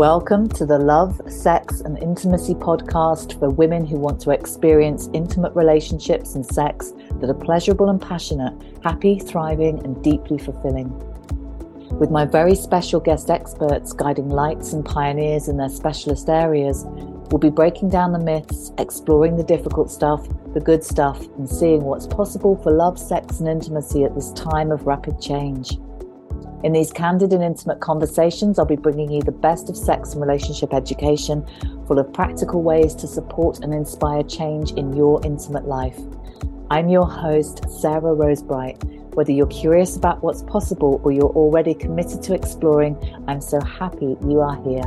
Welcome to the Love, Sex, and Intimacy podcast for women who want to experience intimate relationships and sex that are pleasurable and passionate, happy, thriving, and deeply fulfilling. With my very special guest experts guiding lights and pioneers in their specialist areas, we'll be breaking down the myths, exploring the difficult stuff, the good stuff, and seeing what's possible for love, sex, and intimacy at this time of rapid change. In these candid and intimate conversations, I'll be bringing you the best of sex and relationship education, full of practical ways to support and inspire change in your intimate life. I'm your host, Sarah Rosebright. Whether you're curious about what's possible or you're already committed to exploring, I'm so happy you are here.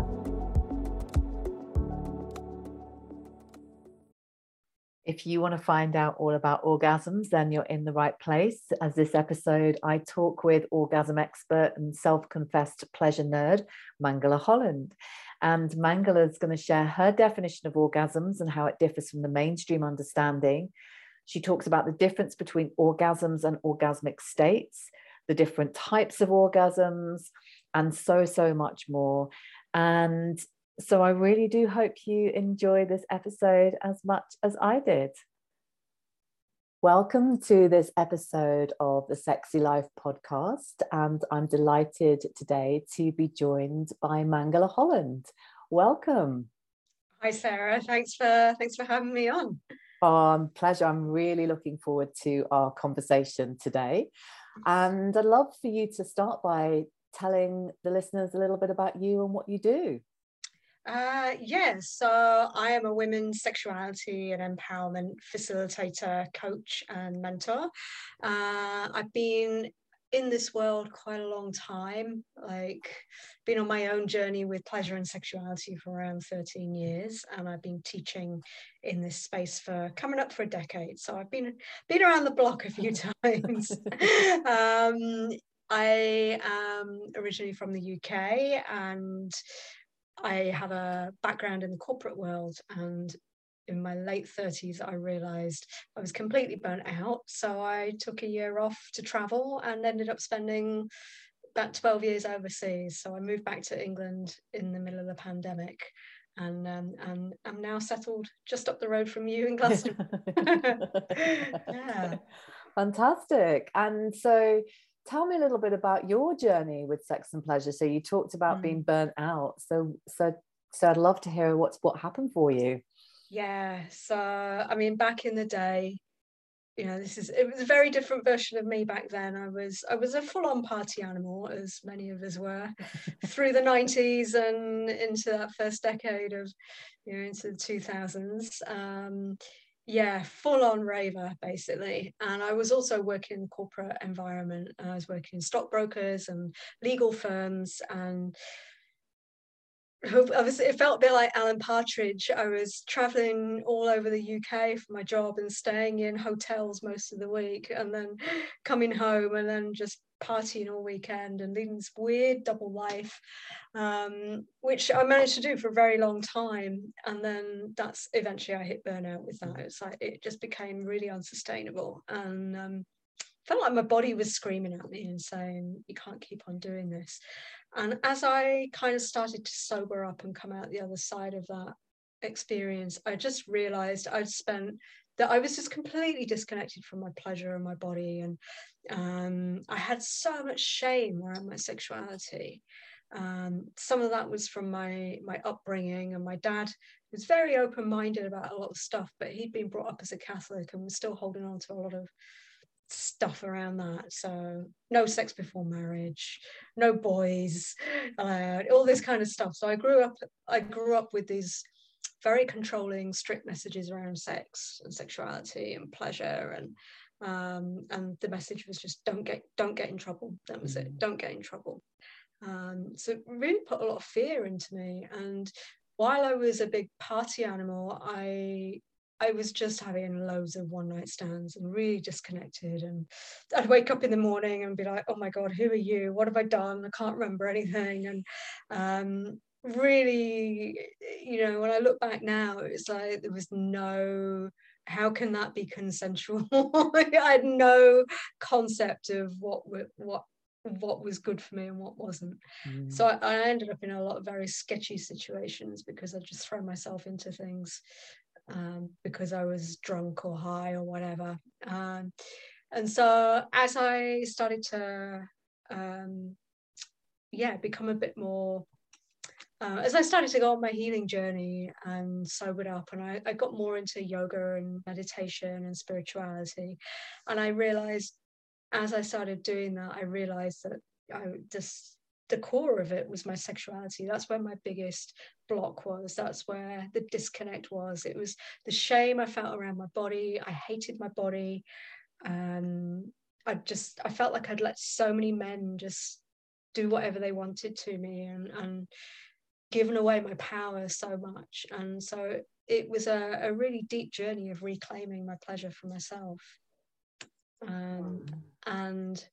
If you want to find out all about orgasms, then you're in the right place. As this episode, I talk with orgasm expert and self confessed pleasure nerd, Mangala Holland. And Mangala is going to share her definition of orgasms and how it differs from the mainstream understanding. She talks about the difference between orgasms and orgasmic states, the different types of orgasms, and so, so much more. And so I really do hope you enjoy this episode as much as I did. Welcome to this episode of the Sexy Life podcast. And I'm delighted today to be joined by Mangala Holland. Welcome. Hi Sarah, thanks for thanks for having me on. Um, pleasure. I'm really looking forward to our conversation today. And I'd love for you to start by telling the listeners a little bit about you and what you do. Uh, yes, so I am a women's sexuality and empowerment facilitator, coach, and mentor. Uh, I've been in this world quite a long time, like been on my own journey with pleasure and sexuality for around 13 years, and I've been teaching in this space for coming up for a decade. So I've been been around the block a few times. um, I am originally from the UK and I have a background in the corporate world and in my late 30s I realized I was completely burnt out so I took a year off to travel and ended up spending about 12 years overseas so I moved back to England in the middle of the pandemic and um, and I'm now settled just up the road from you in Glasgow. yeah. Fantastic. And so tell me a little bit about your journey with sex and pleasure. So you talked about mm. being burnt out. So so so i'd love to hear what's what happened for you. Yeah so i mean back in the day you know this is it was a very different version of me back then. I was i was a full-on party animal as many of us were through the 90s and into that first decade of you know into the 2000s um yeah full on raver basically. And i was also working in the corporate environment. I was working in stockbrokers and legal firms and obviously it felt a bit like alan partridge. I was traveling all over the uk for my job and staying in hotels most of the week and then coming home and then just partying all weekend and leading this weird double life, um, which I managed to do for a very long time. And then that's eventually I hit burnout with that. It's like it just became really unsustainable and um, felt like my body was screaming at me and saying, "You can't keep on doing this." And as I kind of started to sober up and come out the other side of that experience, I just realized I'd spent that I was just completely disconnected from my pleasure and my body. And um, I had so much shame around my sexuality. Um, some of that was from my my upbringing, and my dad was very open minded about a lot of stuff, but he'd been brought up as a Catholic and was still holding on to a lot of stuff around that. So no sex before marriage, no boys, uh, all this kind of stuff. So I grew up I grew up with these very controlling, strict messages around sex and sexuality and pleasure and um, and the message was just don't get don't get in trouble. That was it. Mm. Don't get in trouble. Um, so it really put a lot of fear into me. And while I was a big party animal, I I was just having loads of one night stands and really disconnected. And I'd wake up in the morning and be like, oh my God, who are you? What have I done? I can't remember anything. And um, really, you know, when I look back now, it's like there was no, how can that be consensual? I had no concept of what what what was good for me and what wasn't. Mm. So I, I, ended up in a lot of very sketchy situations because I just throw myself into things um, because I was drunk or high or whatever. Um, and so as I started to, um, yeah, become a bit more uh, as I started to go on my healing journey and sobered up, and I, I, got more into yoga and meditation and spirituality, and I realized as I started doing that, I realized that I just the core of it was my sexuality. That's where my biggest block was. That's where the disconnect was. It was the shame I felt around my body. I hated my body. Um, I just I felt like I'd let so many men just do whatever they wanted to me and and given away my power so much. And so it was a, a really deep journey of reclaiming my pleasure for myself um, and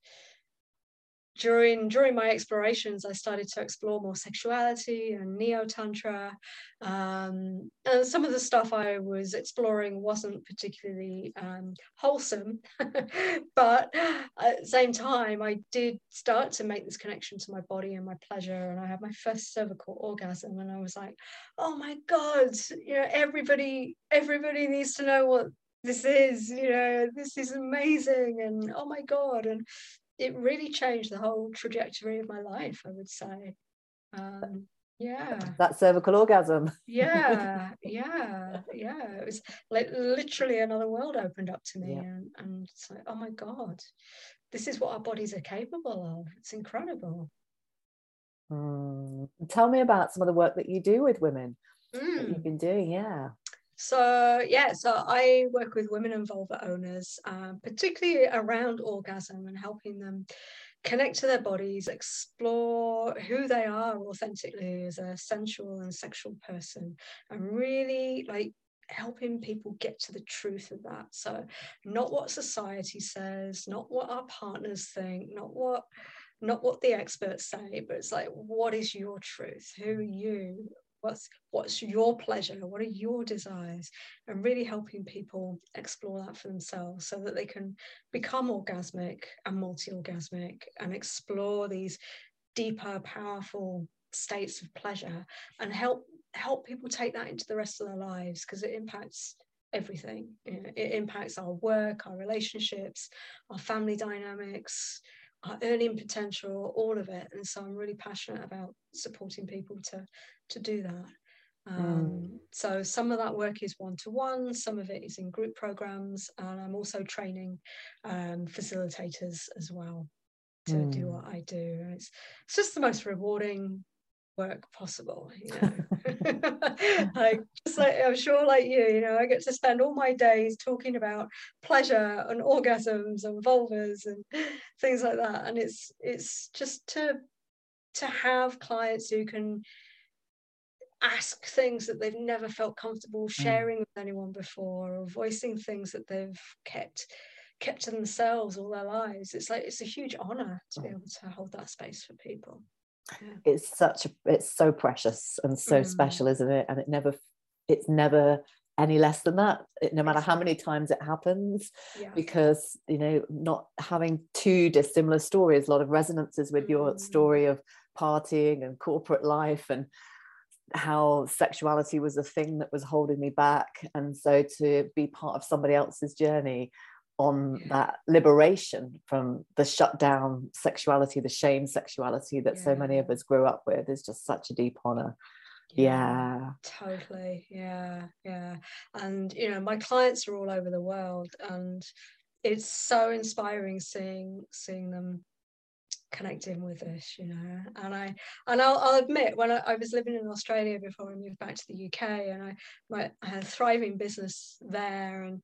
during during my explorations i started to explore more sexuality and neo tantra um, and some of the stuff i was exploring wasn't particularly um, wholesome but at the same time i did start to make this connection to my body and my pleasure and i had my first cervical orgasm and i was like oh my god you know everybody everybody needs to know what this is you know this is amazing and oh my god and it really changed the whole trajectory of my life i would say um, yeah that cervical orgasm yeah yeah yeah it was like literally another world opened up to me yeah. and, and it's like oh my god this is what our bodies are capable of it's incredible mm. tell me about some of the work that you do with women mm. that you've mm. been doing yeah so yeah, so I work with women and vulva owners, um, particularly around orgasm and helping them connect to their bodies, explore who they are authentically as a sensual and sexual person, and really like helping people get to the truth of that. So not what society says, not what our partners think, not what not what the experts say, but it's like, what is your truth? Who are you? What's what's your pleasure? What are your desires? And really helping people explore that for themselves so that they can become orgasmic and multi-orgasmic and explore these deeper powerful states of pleasure and help help people take that into the rest of their lives because it impacts everything. You know, it impacts our work our relationships our family dynamics our earning potential all of it and so i'm really passionate about supporting people to to do that. Um, mm. So some of that work is one to one, some of it is in group programs, and I'm also training um, facilitators as well to mm. do what I do. And it's, it's just the most rewarding work possible, you know. like just like I'm sure like you, you know, I get to spend all my days talking about pleasure and orgasms and vulvas and things like that. And it's it's just to to have clients who can ask things that they've never felt comfortable mm. sharing mm. with anyone before or voicing things that they've kept kept to themselves all their lives it's like it's a huge honor to be mm. able to hold that space for people yeah. it's such a it's so precious and so mm. special isn't it and it never it's never any less than that no matter how many times it happens yeah. because you know not having two dissimilar stories a lot of resonances with mm. your story of partying and corporate life and how sexuality was a thing that was holding me back and so to be part of somebody else's journey on that liberation from the shutdown sexuality the shame sexuality that yeah. so many of us grew up with is just such a deep honor. Yeah, yeah, totally. Yeah yeah. And you know my clients are all over the world and it's so inspiring seeing seeing them connecting with this you know. And i and i'll, I'll admit when I, I, was living in australia before i moved back to the uk and i my, I had a thriving business there and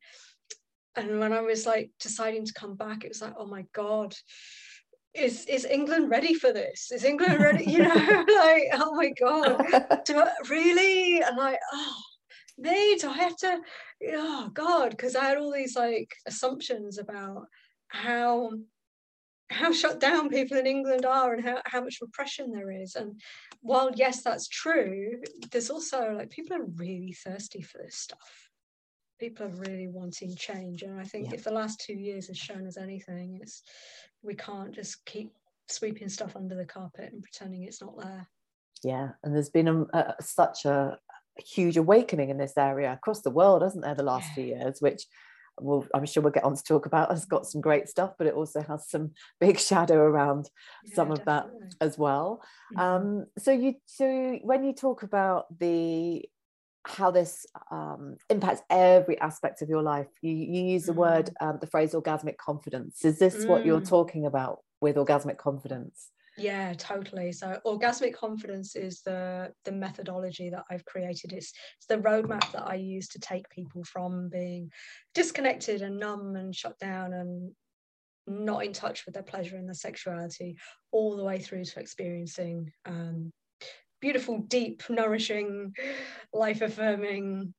and when i was like deciding to come back it was like oh my god is is england ready for this is england ready you know like oh my god do I, really and like oh me do i have to oh god because i had all these like assumptions about how how shut down people in England are and how, how much repression there is. And while yes, that's true, there's also like people are really thirsty for this stuff. People are really wanting change. And I think yeah. if the last two years has shown us anything, it's we can't just keep sweeping stuff under the carpet and pretending it's not there. Yeah, and there's been a, a, such a huge awakening in this area across the world, hasn't there, the last few years, which we'll, I'm sure we'll get on to talk about. Has got some great stuff, but it also has some big shadow around yeah, some of definitely. that as well. Mm-hmm. Um, so you, so when you talk about the how this um, impacts every aspect of your life, you, you use the mm. word, um, the phrase orgasmic confidence. Is this mm. what you're mm. talking about with orgasmic confidence? yeah totally so orgasmic confidence is the the methodology that i've created it's, it's the roadmap that i use to take people from being disconnected and numb and shut down and not in touch with their pleasure and their sexuality all the way through to experiencing um, beautiful deep nourishing life affirming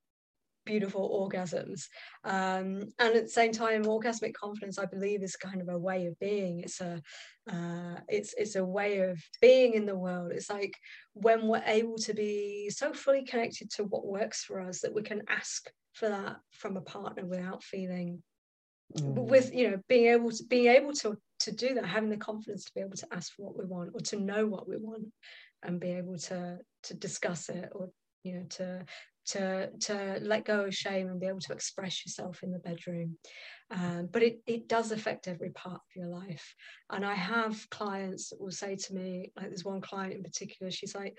beautiful orgasms. Um, and at the same time, orgasmic confidence, I believe, is kind of a way of being. It's a uh, it's it's a way of being in the world. It's like when we're able to be so fully connected to what works for us that we can ask for that from a partner without feeling mm. with you know being able to being able to to do that having the confidence to be able to ask for what we want or to know what we want and be able to to discuss it or you know to to to let go of shame and be able to express yourself in the bedroom. Um, but it, it does affect every part of your life. And i have clients that will say to me like there's one client in particular she's like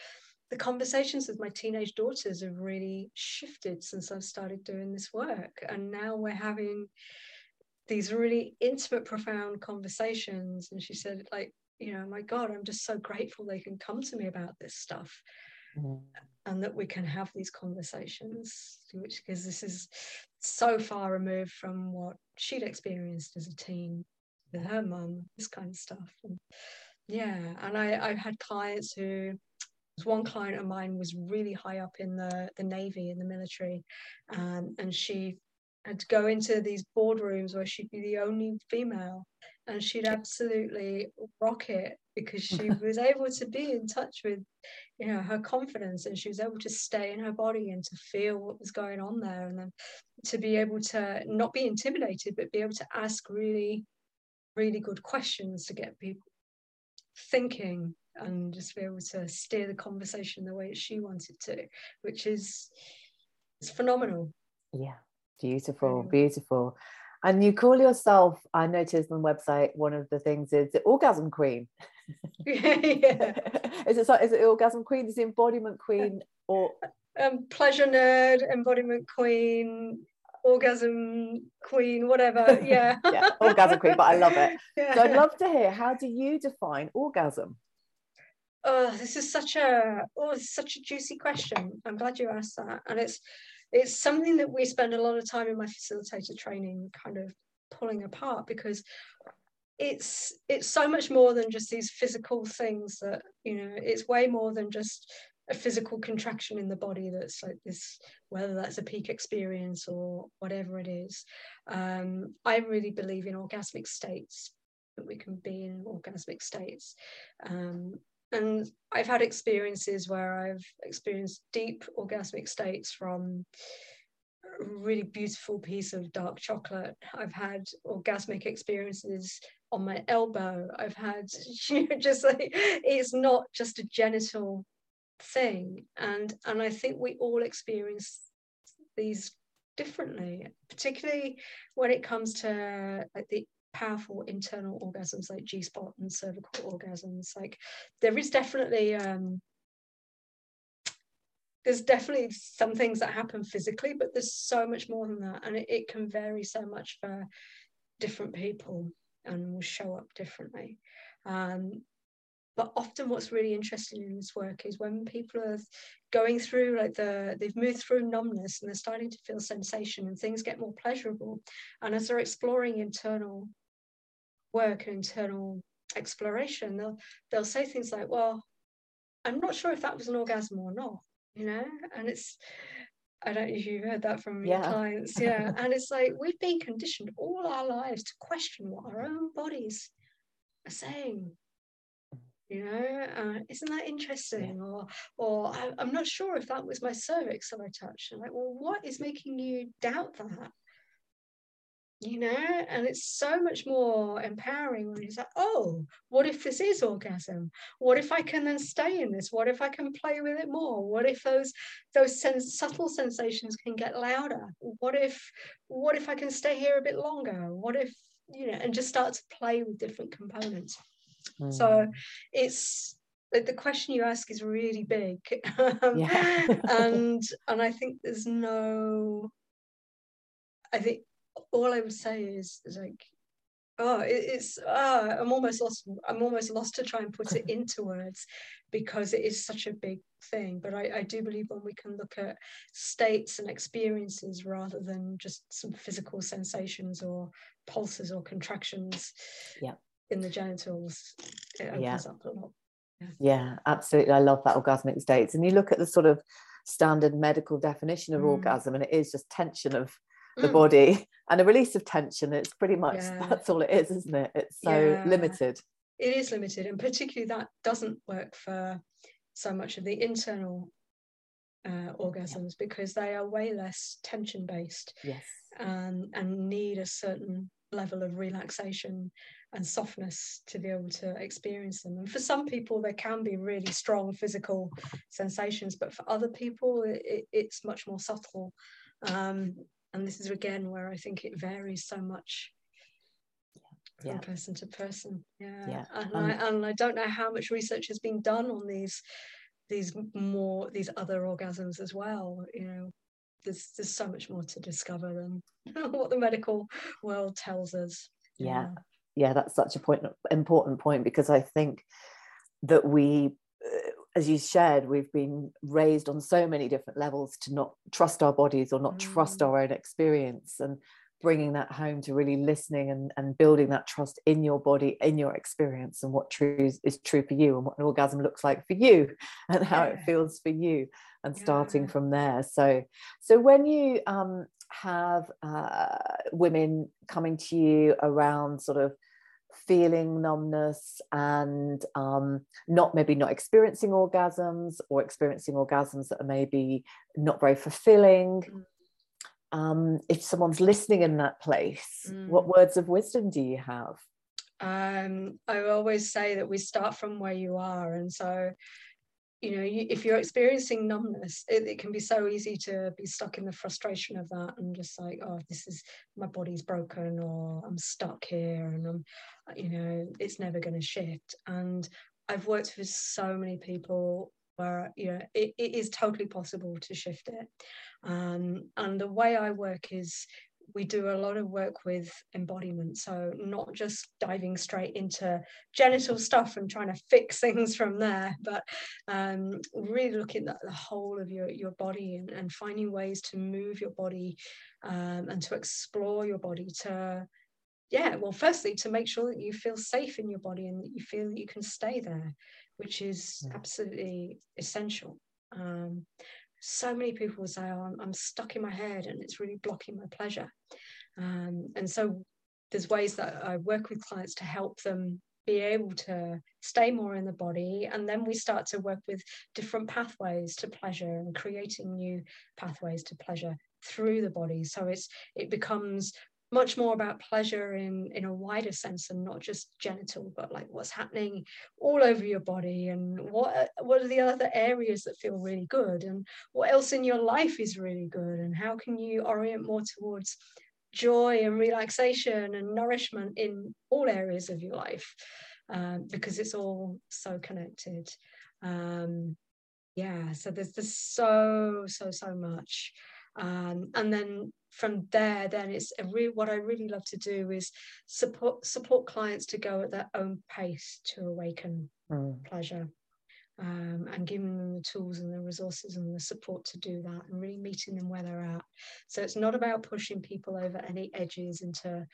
the conversations with my teenage daughters have really shifted since i've started doing this work. And now we're having these really intimate profound conversations. And she said like you know my god i'm just so grateful they can come to me about this stuff. Mm. And that we can have these conversations which because this is so far removed from what she'd experienced as a teen with her mum this kind of stuff. And yeah and I, i've had clients who one client of mine was really high up in the, the navy in the military um, and she had to go into these boardrooms where she'd be the only female and she'd absolutely rock it because she was able to be in touch with you know her confidence and she was able to stay in her body and to feel what was going on there and then to be able to not be intimidated but be able to ask really really good questions to get people thinking and just be able to steer the conversation the way she wanted to which is it's phenomenal. Yeah beautiful beautiful and you call yourself, I noticed on the website, one of the things is the orgasm queen. yeah. is it is it orgasm queen? Is it embodiment queen or um, pleasure nerd, embodiment queen, orgasm queen, whatever. Yeah. yeah, orgasm queen, but I love it. Yeah. So I'd love to hear how do you define orgasm? Oh, this is such a oh, such a juicy question. I'm glad you asked that. And it's it's something that we spend a lot of time in my facilitator training kind of pulling apart because it's it's so much more than just these physical things that you know it's way more than just a physical contraction in the body that's like this whether that's a peak experience or whatever it is. Um, i really believe in orgasmic states that we can be in orgasmic states. Um, and I've had experiences where I've experienced deep orgasmic states from a really beautiful piece of dark chocolate. I've had orgasmic experiences on my elbow. I've had you know, just like it's not just a genital thing, and and I think we all experience these differently, particularly when it comes to like the powerful internal orgasms like G spot and cervical orgasms. Like there is definitely um, there's definitely some things that happen physically, but there's so much more than that, and it, it can vary so much for different people and will show up differently. Um, but often what's really interesting in this work is when people are going through like the they've moved through numbness and they're starting to feel sensation and things get more pleasurable and as they're exploring internal work and internal exploration, they'll they'll say things like, "Well, I'm not sure if that was an orgasm or not," you know, and it's I don't know if you've heard that from yeah. your clients, yeah, and it's like we've been conditioned all our lives to question what our own bodies are saying. You know, uh, isn't that interesting? Yeah. Or, or I, am not sure if that was my cervix that I touched. I'm like, well, what is making you doubt that? You know and it's so much more empowering when it's like oh what if this is orgasm? What if i can then stay in this? What if i can play with it more? What if those those sens- subtle sensations can get louder? What if what if i can stay here a bit longer? What if you know and just start to play with different components. Mm. so it's the, the question you ask is really big. Um, yeah. and and i think there's no i think all I would say is, is like, oh, it, it's ah, I'm almost lost. I'm almost lost to try and put it into words because it is such a big thing. But I, I do believe when we can look at states and experiences rather than just some physical sensations or pulses or contractions yeah. in the genitals, it opens yeah. up a lot. Yeah. yeah, absolutely. I love that orgasmic states. And you look at the sort of standard medical definition of mm. orgasm, and it is just tension of the mm. body and a release of tension it's pretty much yeah. that's all it is isn't it it's so yeah. limited it is limited and particularly that doesn't work for so much of the internal uh, orgasms yeah. because they are way less tension based yes um, and need a certain level of relaxation and softness to be able to experience them. And for some people, there can be really strong physical sensations, but for other people, it, it's much more subtle. Um, and this is again where I think it varies so much from person to person. Yeah, yeah. And, um, I, and I don't know how much research has been done on these these more these other orgasms as well. You know, there's there's so much more to discover than what the medical world tells us. Yeah, yeah, that's such a point important point because I think that we as you shared, we've been raised on so many different levels to not trust our bodies or not mm. trust our own experience and bringing that home to really listening and, and building that trust in your body in your experience and what true is true for you and what an orgasm looks like for you and how yeah. it feels for you and starting yeah. from there so so when you um, have uh, women coming to you around sort of feeling numbness and um, not maybe not experiencing orgasms or experiencing orgasms that are maybe not very fulfilling. Mm. Um, if someone's listening in that place, mm. what words of wisdom do you have? Um, I always say that we start from where you are. And so you know you, if you're experiencing numbness it, it, can be so easy to be stuck in the frustration of that and just like oh this is my body's broken or i'm stuck here and i'm you know it's never going to shift. And i've worked with so many people where you know it, it is totally possible to shift it. Um, and the way i work is we do a lot of work with embodiment. So, not just diving straight into genital stuff and trying to fix things from there, but um, really looking at the whole of your, your body and, and finding ways to move your body um, and to explore your body to yeah well firstly to make sure that you feel safe in your body and that you feel that you can stay there which is absolutely essential um, so many people will say, oh, I'm, I'm, stuck in my head and it's really blocking my pleasure. Um, and so there's ways that I work with clients to help them be able to stay more in the body. And then we start to work with different pathways to pleasure and creating new pathways to pleasure through the body. So it's it becomes much more about pleasure in in a wider sense and not just genital but like what's happening all over your body and what what are the other areas that feel really good and what else in your life is really good and how can you orient more towards joy and relaxation and nourishment in all areas of your life um, because it's all so connected. Um, yeah so there's there's so so so much. Um, and then from there then it's a real what i really love to do is support support clients to go at their own pace to awaken mm. pleasure um, and giving them the tools and the resources and the support to do that and really meeting them where they're at so it's not about pushing people over any edges into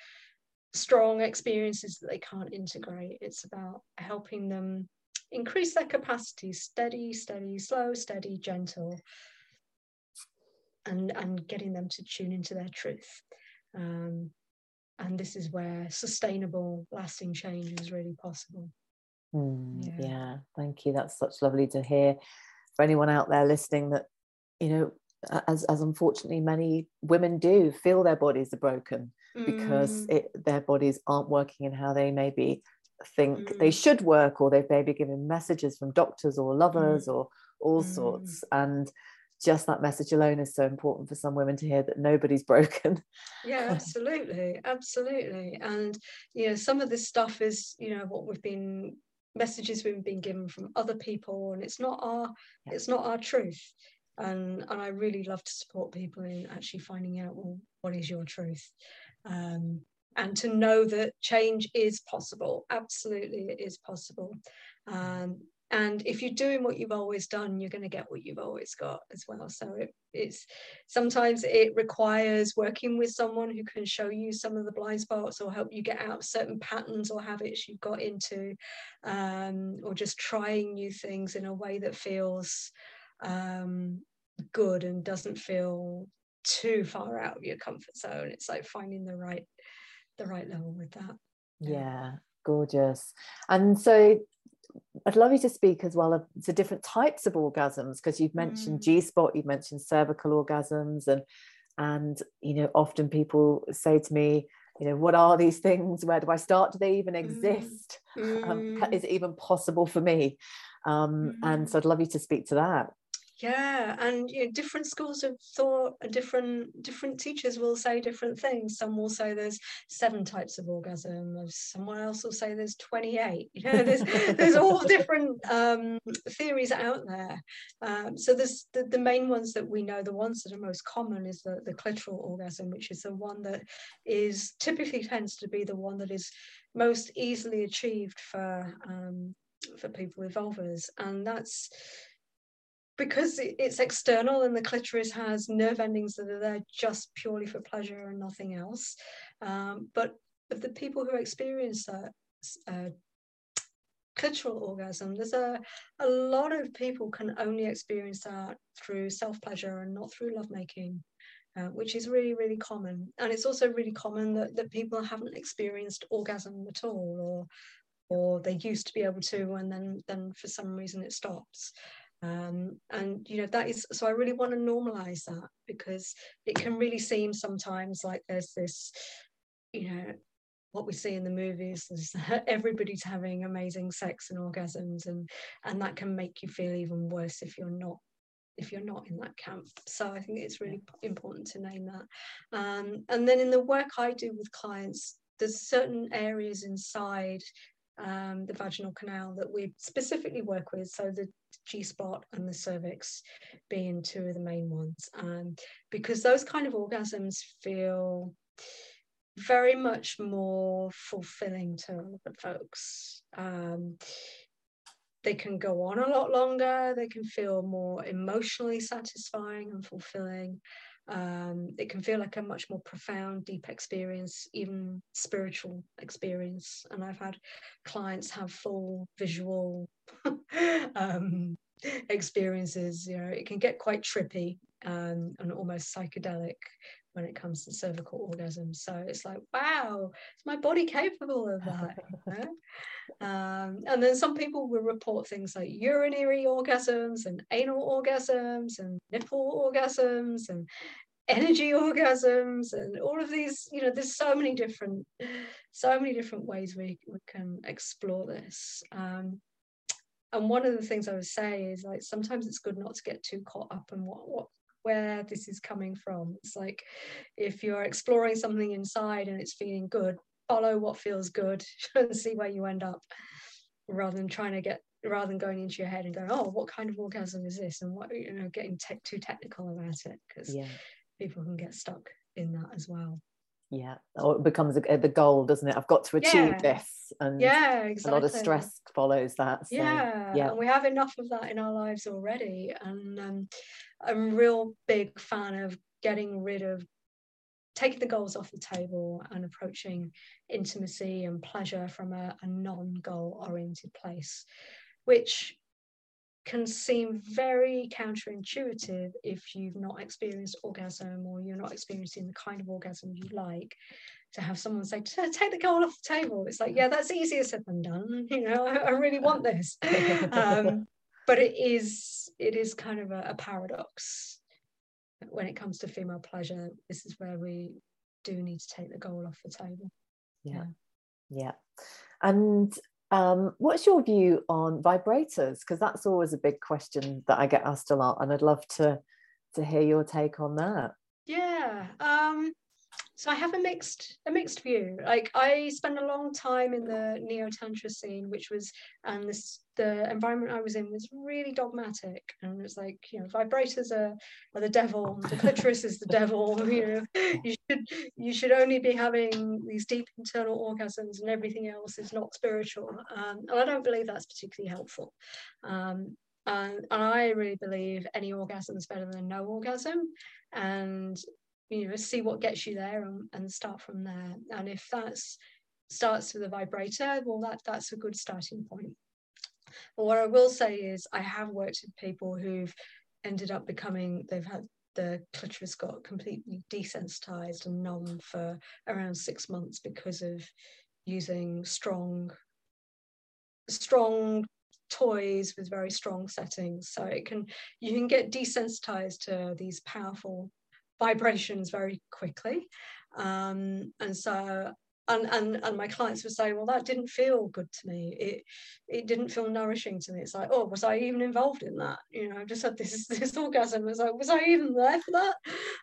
strong experiences that they can't integrate it's about helping them increase their capacity steady steady slow steady gentle and and getting them to tune into their truth. Um, and this is where sustainable lasting change is really possible. Mm, yeah. yeah thank you. That's such lovely to hear. For anyone out there listening that you know as as unfortunately many women do feel their bodies are broken because it, their bodies aren't working in how they maybe think Mm. they should work or they've maybe given messages from doctors or lovers or all Mm. sorts. And just that message alone is so important for some women to hear that nobody's broken. Yeah absolutely absolutely. And you know some of this stuff is you know what we've been messages we've been given from other people and it's not our Yeah. it's not our truth. And and i really love to support people in actually finding out well what is your truth? Um and to know that change is possible absolutely it is possible. Um and if you're doing what you've always done you're going to get what you've always got as well. So it, it's sometimes it requires working with someone who can show you some of the blind spots or help you get out of certain patterns or habits you've got into um, or just trying new things in a way that feels um, good and doesn't feel too far out of your comfort zone. It's like finding the right the right level with that. Yeah gorgeous. And so I'd love you to speak as well of the different types of orgasms because you've mentioned Mm. G spot, you've mentioned cervical orgasms, and and you know often people say to me, you know, what are these things? Where do I start? Do they even Mm. exist? Um, Mm. is it even possible for me? Um, And so I'd love you to speak to that. Yeah and you know, different schools of thought different different teachers will say different things. Some will say there's seven types of orgasm someone else will say there's 28 you know there's there's all different um, theories out there. Um, so there's the, the main ones that we know the ones that are most common is the, the clitoral orgasm which is the one that is typically tends to be the one that is most easily achieved for um, for people with vulvas. And that's because it's external and the clitoris has nerve endings that are there just purely for pleasure and nothing else. Um, but of the people who experience that uh, clitoral orgasm, there's a, a lot of people can only experience that through self pleasure and not through lovemaking. Uh, which is really, really common. And it's also really common that, that people haven't experienced orgasm at all, or or they used to be able to, and then then for some reason it stops um, and you know that is so i really want to normalize that because it can really seem sometimes like there's this you know what we see in the movies is everybody's having amazing sex and orgasms and and that can make you feel even worse if you're not if you're not in that camp. So i think it's really important to name that. Um, and then in the work i do with clients there's certain areas inside um, the vaginal canal that we specifically work with. So the G spot and the cervix being two of the main ones. Um, because those kind of orgasms feel very much more fulfilling to folks. Um, they can go on a lot longer, they can feel more emotionally satisfying and fulfilling. Um, it can feel like a much more profound, deep experience, even spiritual experience. And I've had clients have full visual um, experiences. You know, it can get quite trippy um, and almost psychedelic when it comes to cervical orgasm. So it's like, wow, is my body capable of that? You know? um, and then some people will report things like urinary orgasms and anal orgasms and nipple orgasms and energy orgasms and all of these you know there's so many different so many different ways we, we can explore this um, and one of the things i would say is like sometimes it's good not to get too caught up in what what where this is coming from it's like if you're exploring something inside and it's feeling good follow what feels good and see where you end up rather than trying to get rather than going into your head and going oh what kind of orgasm is this and what you know getting te- too technical about it because Yeah. people can get stuck in that as well Yeah. Or it becomes a, the goal, doesn't it? I've got to achieve Yeah. this. And yeah a lot of stress follows that. So, yeah, yeah. and we have enough of that in our lives already and um, i'm a real big fan of getting rid of taking the goals off the table and approaching intimacy and pleasure from a, a non-goal oriented place which can seem very counterintuitive if you've not experienced orgasm or you're not experiencing the kind of orgasm you like to have someone say take the goal off the table. It's like yeah that's easier said than done you know i, I really want this. Um, but it is it is kind of a, a paradox when it comes to female pleasure this is where we do need to take the goal off the table. Yeah. Yeah. And um, what's your view on vibrators? Because that's always a big question that I get asked a lot, and I'd love to to hear your take on that. Yeah. Um, so I have a mixed a mixed view. Like I spent a long time in the neo tantra scene, which was and this the environment I was in was really dogmatic, and it's like you know vibrators are, are the devil, the clitoris is the devil. You know, you should you should only be having these deep internal orgasms, and everything else is not spiritual. Um, and I don't believe that's particularly helpful. Um, and, and I really believe any orgasm is better than no orgasm, and you know see what gets you there and, and start from there. And if that's starts with a vibrator well that that's a good starting point. But what i will say is i have worked with people who've ended up becoming they've had the clitoris got completely desensitized and numb for around six months because of using strong strong toys with very strong settings. So it can you can get desensitized to these powerful vibrations very quickly. Um, and so and, and and my clients would say, well, that didn't feel good to me. It it didn't feel nourishing to me. It's like, oh, was I even involved in that? You know, I just had this this orgasm. Was I was I even there for that?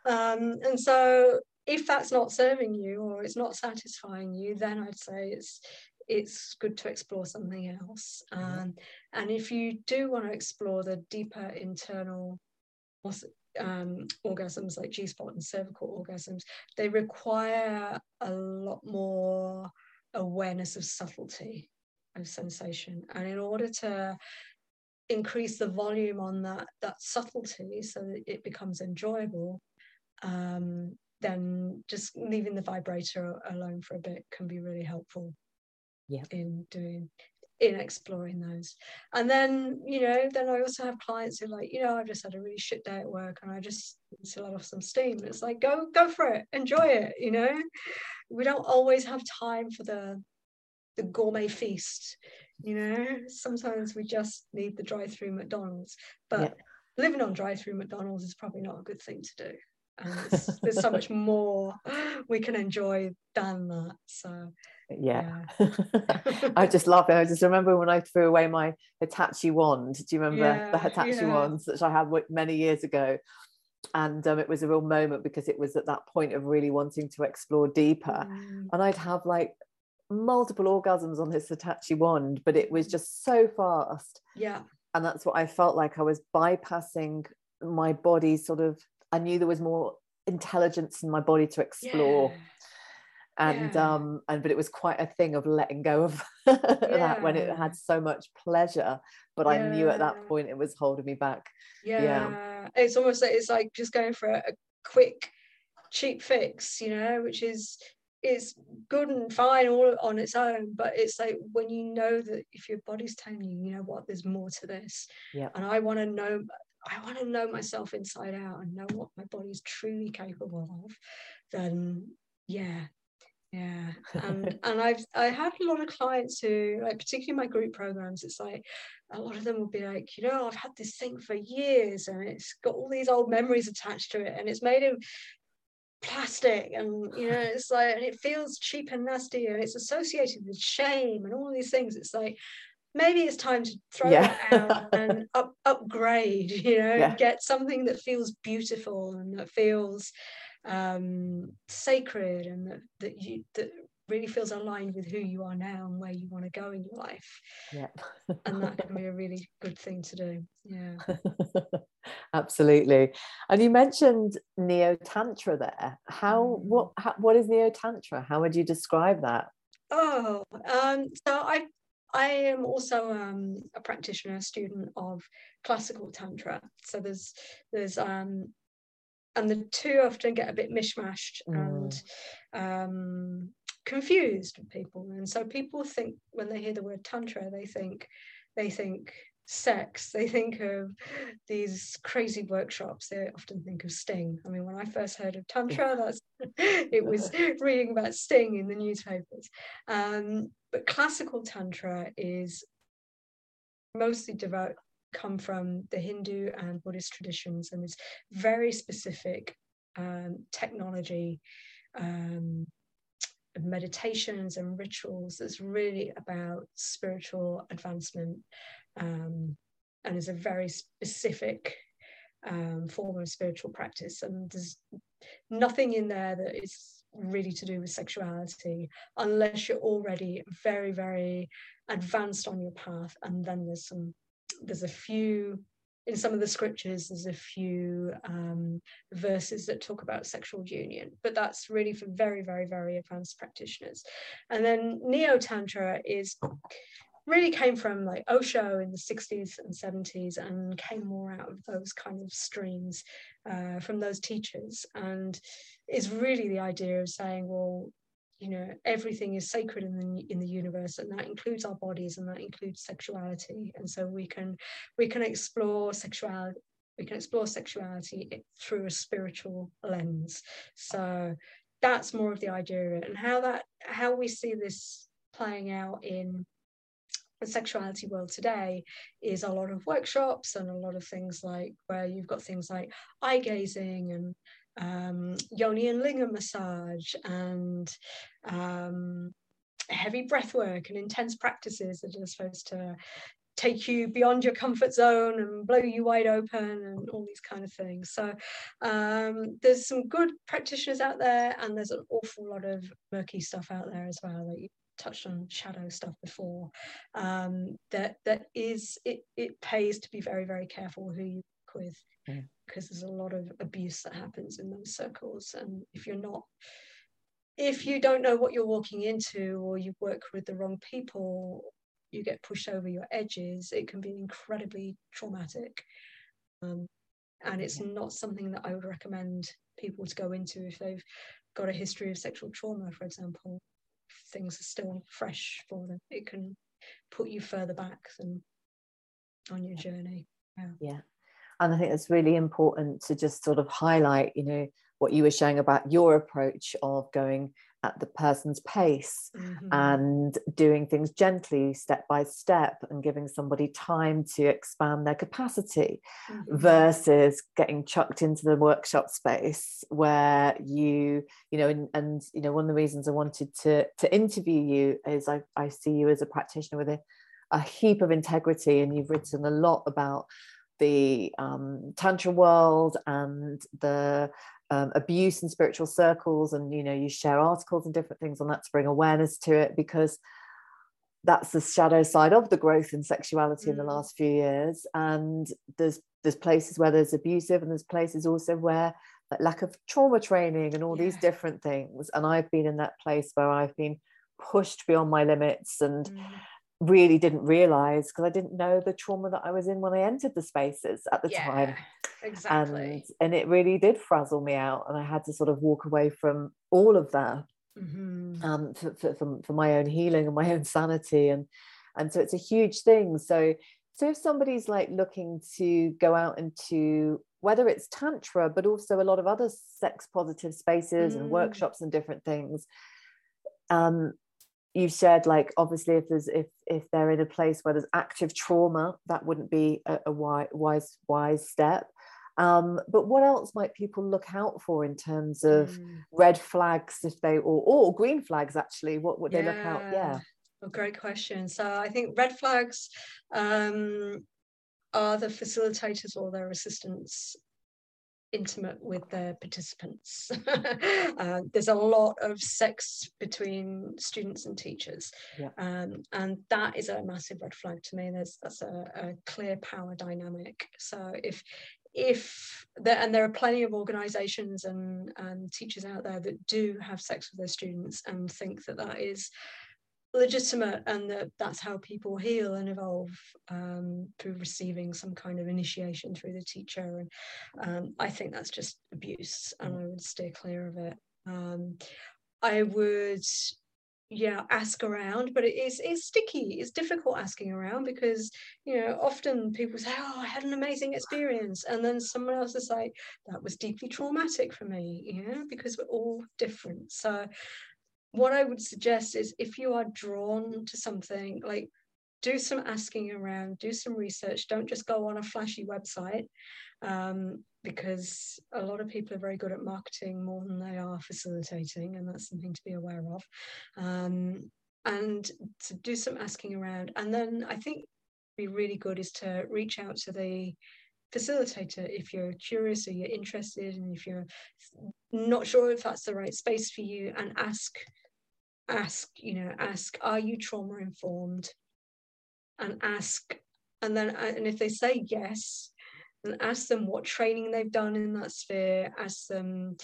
Um, and so if that's not serving you or it's not satisfying you, then I'd say it's it's good to explore something else. Um, and if you do want to explore the deeper internal um, orgasms like G spot and cervical orgasms, they require a lot more awareness of subtlety of sensation. And in order to increase the volume on that, that subtlety so that it becomes enjoyable, um, then just leaving the vibrator alone for a bit can be really helpful yeah. in doing in exploring those. And then, you know, then I also have clients who like, you know, I've just had a really shit day at work and I just need to let off some steam. It's like, go, go for it, enjoy it, you know. We don't always have time for the the gourmet feast, you know. Sometimes we just need the drive-through McDonald's. But yeah. living on drive-through McDonald's is probably not a good thing to do. And there's so much more we can enjoy than that. So yeah, yeah. I just love it. I just remember when I threw away my Hitachi wand. Do you remember yeah, the Hitachi yeah. wands that I had many years ago? And um, it was a real moment because it was at that point of really wanting to explore deeper. Mm. And I'd have like multiple orgasms on this Hitachi wand, but it was just so fast. Yeah. And that's what I felt like I was bypassing my body sort of, I knew there was more intelligence in my body to explore. Yeah. And yeah. um and but it was quite a thing of letting go of that when it had so much pleasure but i knew at that point it was holding me back. Yeah, it's almost like it's like just going for a, a quick cheap fix you know which is is good and fine all on its own but it's like when you know that if your body's telling you you know what there's more to this. Yeah. And i want to know i want to know myself inside out and know what my body's truly capable of then yeah yeah. Um, and and i've i had a lot of clients who like particularly my group programs it's like a lot of them will be like you know i've had this thing for years and it's got all these old memories attached to it and it's made of plastic and you know it's like and it feels cheap and nasty and it's associated with shame and all these things. It's like maybe it's time to throw yeah. it out and up, upgrade you know yeah. get something that feels beautiful and that feels um, sacred and that, that you that really feels aligned with who you are now and where you want to go in your life. Yeah. and that can be a really good thing to do. Yeah. Absolutely. And you mentioned neo tantra there. How mm. what how, what is neo tantra? How would you describe that? Oh, um, so I I am also um, a practitioner, a student of classical tantra. So there's there's um, and the two often get a bit mishmashed mm. and um, confused with people and so people think when they hear the word tantra they think they think sex they think of these crazy workshops they often think of sting. I mean when i first heard of tantra that's it was reading about sting in the newspapers. Um, but classical tantra is mostly devout come from the Hindu and Buddhist traditions and this very specific um, technology um, meditations and rituals that's really about spiritual advancement um, and is a very specific um, form of spiritual practice. And there's nothing in there that is really to do with sexuality unless you're already very, very advanced on your path. And then there's some, there's a few in some of the scriptures, there's a few um, verses that talk about sexual union, but that's really for very, very, very advanced practitioners. And then Neo Tantra is really came from like Osho in the 60s and 70s and came more out of those kind of streams uh, from those teachers. And is really the idea of saying, well, you know everything is sacred in the in the universe and that includes our bodies and that includes sexuality. And so we can we can explore sexuality we can explore sexuality through a spiritual lens. So that's more of the idea of it. And how that how we see this playing out in the sexuality world today is a lot of workshops and a lot of things like where you've got things like eye gazing and um, yoni and lingam massage and um, heavy breath work and intense practices that are supposed to take you beyond your comfort zone and blow you wide open and all these kind of things. So um, there's some good practitioners out there and there's an awful lot of murky stuff out there as well that you touched on shadow stuff before um, that that is it, it pays to be very very careful who you work with because there's a lot of abuse that happens in those circles. And if you're not if you don't know what you're walking into or you work with the wrong people you get pushed over your edges. It can be incredibly traumatic. Um, and it's not something that i would recommend people to go into if they've got a history of sexual trauma for example things are still fresh for them. It can put you further back than on your journey. Yeah, yeah. and i think it's really important to just sort of highlight you know what you were showing about your approach of going at the person's pace mm-hmm. and doing things gently step by step and giving somebody time to expand their capacity mm-hmm. versus getting chucked into the workshop space where you you know and, and, you know one of the reasons i wanted to to interview you is i, I see you as a practitioner with a, a heap of integrity and you've written a lot about the um, tantra world and the um, abuse in spiritual circles and you know you share articles and different things on that to bring awareness to it because that's the shadow side of the growth in sexuality mm. in the mm. last few years and there's there's places where there's abusive and there's places also where like lack of trauma training and all yeah. these different things and i've been in that place where i've been pushed beyond my limits and mm really didn't realize because I didn't know the trauma that I was in when I entered the spaces at the yeah, time. Exactly. And, and it really did frazzle me out. And I had to sort of walk away from all of that mm-hmm. um, for, for, for, my own healing and my own sanity. And, and so it's a huge thing. So, so if somebody's like looking to go out into whether it's tantra, but also a lot of other sex positive spaces mm. and workshops and different things, um, you said like obviously if there's if if they're in a place where there's active trauma that wouldn't be a, a wise wise step. Um, but what else might people look out for in terms of mm. red flags if they or, or green flags actually? What would they look out yeah? Well, great question. So i think red flags um, are the facilitators or their assistants intimate with their participants. uh, there's a lot of sex between students and teachers, yeah. um, and that is a massive red flag to me. There's that's a, a clear power dynamic. So if if there, and there are plenty of organizations and, and teachers out there that do have sex with their students and think that that is legitimate and that that's how people heal and evolve um, through receiving some kind of initiation through the teacher. And um, i think that's just abuse and i would stay clear of it. Um, i would yeah ask around but it is it's sticky. It's difficult asking around because you know often people say oh i had an amazing experience and then someone else is like that was deeply traumatic for me you know because we're all different. So what I would suggest is if you are drawn to something like do some asking around, do some research. Don't just go on a flashy website um, because a lot of people are very good at marketing more than they are facilitating, and that's something to be aware of. Um, and to do some asking around. And then I think be really good is to reach out to the facilitator if you're curious or you're interested and if you're not sure if that's the right space for you and ask ask you know ask are you trauma informed and ask and then uh, and if they say yes and ask them what training they've done in that sphere ask them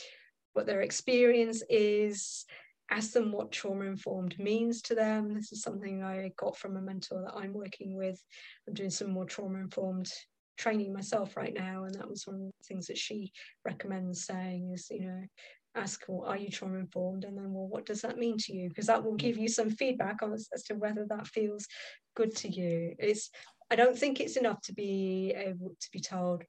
what their experience is ask them what trauma informed means to them. This is something i got from a mentor that i'm working with. I'm doing some more trauma informed training myself right now and that was one of the things that she recommends saying is you know ask well are you trauma informed and then well what does that mean to you? Because that will give you some feedback on as, to whether that feels good to you. It's i don't think it's enough to be able to be told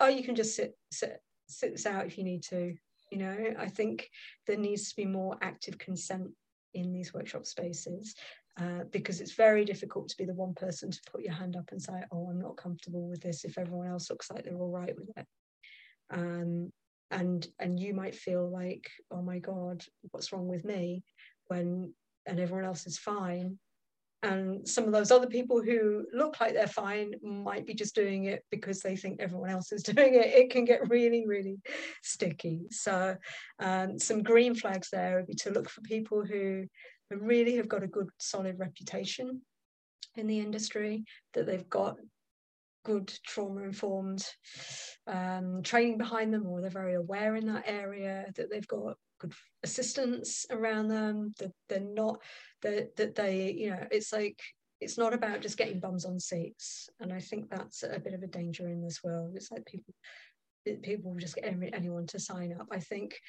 oh you can just sit sit sit this out if you need to you know? I think there needs to be more active consent in these workshop spaces uh, because it's very difficult to be the one person to put your hand up and say, "Oh, I'm not comfortable with this." If everyone else looks like they're all right with it, um, and and you might feel like, "Oh my God, what's wrong with me?" When and everyone else is fine, and some of those other people who look like they're fine might be just doing it because they think everyone else is doing it. It can get really, really sticky. So, um, some green flags there would be to look for people who really have got a good solid reputation in the industry, that they've got good trauma informed um, training behind them, or they're very aware in that area, that they've got good assistants around them, that they're not, that, that they, you know, it's like, it's not about just getting bums on seats. And I think that's a bit of a danger in this world. It's like people, people just get anyone to sign up. I think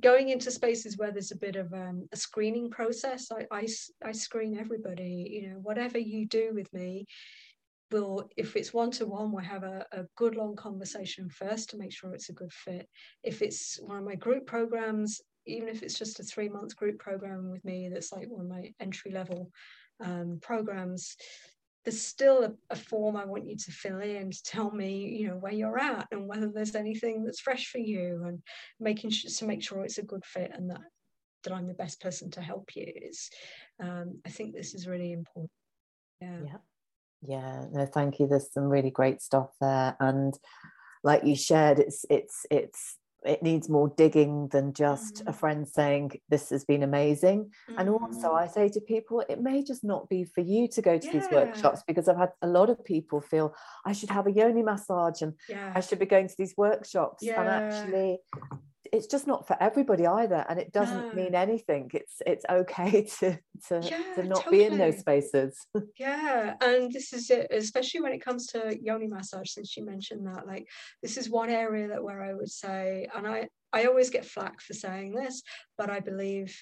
going into spaces where there's a bit of um, a screening process I, I, I screen everybody you know whatever you do with me will if it's one-to-one we'll have a, a good long conversation first to make sure it's a good fit if it's one of my group programs even if it's just a three month group program with me that's like one of my entry level um, programs there's still a, a, form I want you to fill in to tell me, you know, where you're at and whether there's anything that's fresh for you and making sure to make sure it's a good fit and that that I'm the best person to help you is um, I think this is really important. Yeah. Yeah. Yeah. No, thank you. There's some really great stuff there. And like you shared, it's it's it's it needs more digging than just mm. a friend saying this has been amazing mm. and also mm. i say to people it may just not be for you to go to yeah. these workshops because i've had a lot of people feel i should have a yoni massage and yeah. i should be going to these workshops yeah. and actually it's just not for everybody either and it doesn't no. mean anything it's it's okay to to, yeah, to not totally. be in those spaces yeah and this is it especially when it comes to yoni massage since you mentioned that like this is one area that where i would say and i i always get flack for saying this but i believe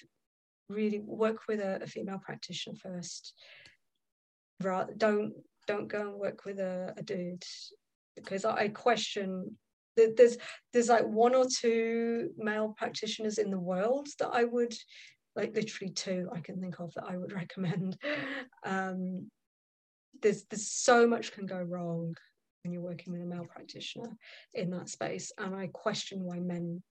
really work with a, a female practitioner first don't don't go and work with a, a dude because I question there's there's like one or two male practitioners in the world that I would like literally two I can think of that I would recommend. Um, there's there's so much can go wrong when you're working with a male practitioner in that space, and I question why men